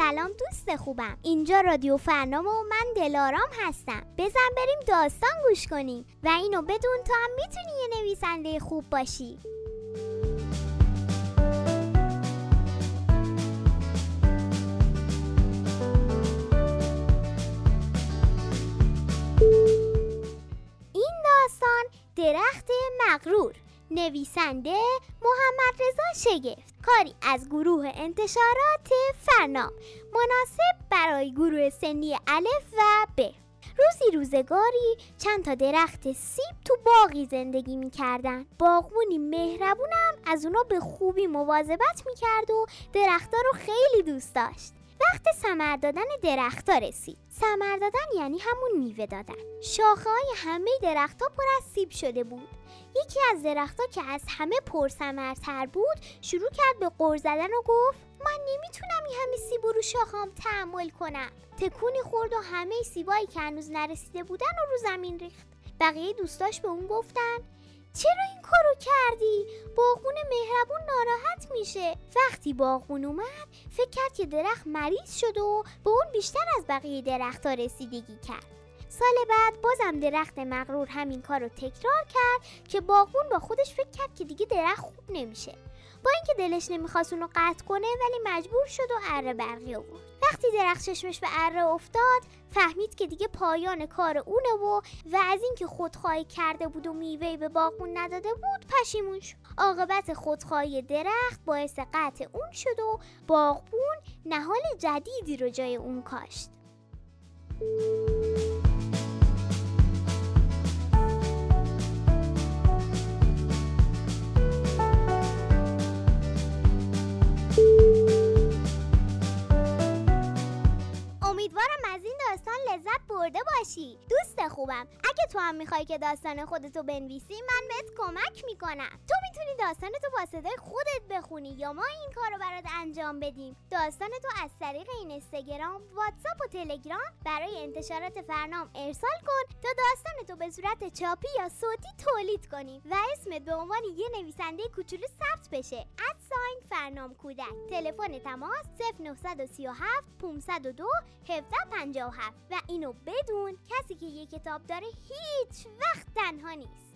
سلام دوست خوبم. اینجا رادیو فرنام و من دلارام هستم. بزن بریم داستان گوش کنیم و اینو بدون تو هم می‌تونی یه نویسنده خوب باشی. این داستان درخت مغرور. نویسنده محمد رضا شگفت. کاری از گروه انتشارات فرنام مناسب برای گروه سنی الف و ب. روزی روزگاری چند تا درخت سیب تو باقی زندگی می‌کردن. باغبونی مهربونم از اونا به خوبی مواظبت می‌کرد و درختها رو خیلی دوست داشت. وقت سمر دادن درختها رسید. سمر دادن یعنی همون میوه دادن. شاخه های همه درختها پر از سیب شده بود. یکی از درختها که از همه پرثمرتر بود شروع کرد به قر زدن و گفت من نمی‌تونم این همه سیب رو شاخام تحمل کنم. تکونی خورد و همه سیبایی که هنوز نرسیده بودن و رو زمین ریخت. بقیه دوستاش به اون گفتن چرا این کارو کردی؟ باغبون مهربون ناراحت میشه. وقتی باغبون اومد فکر کرد که درخت مریض شد و به اون بیشتر از بقیه درختها رسیدگی کرد. سال بعد بازم درخت مغرور همین کار رو تکرار کرد که باغبون با خودش فکر کرد که دیگه درخت خوب نمیشه. با اینکه دلش نمی‌خواست اونو قطع کنه ولی مجبور شد و اره برقی آورد. وقتی درخت چشمش به اره افتاد فهمید که دیگه پایان کار اونه و و از اینکه خودخواهی کرده بود و میوه به باغبون نداده بود پشیمون شد عاقبت خودخواهی درخت باعث قطع اون شد و باغبون نهال جدیدی رو جای اون کاشت. خوبم. اگه تو هم می‌خوای که داستان خودتو بنویسی من بهت کمک می‌کنم. تو می‌تونی داستان تو با صدای خودت بخونی یا ما این کارو برات انجام بدیم. داستان تو از طریق این اینستاگرام واتساپ و تلگرام برای انتشارات فرنام ارسال کن تا به صورت چاپی یا صوتی تولید کنیم و اسمت به عنوان یه نویسنده کوچولو ثبت بشه. ادساین فرنام کودک. تلفن تماس 0937 502 1757 و اینو بدون کسی که یه کتاب داره هیچ وقت تنها نیست.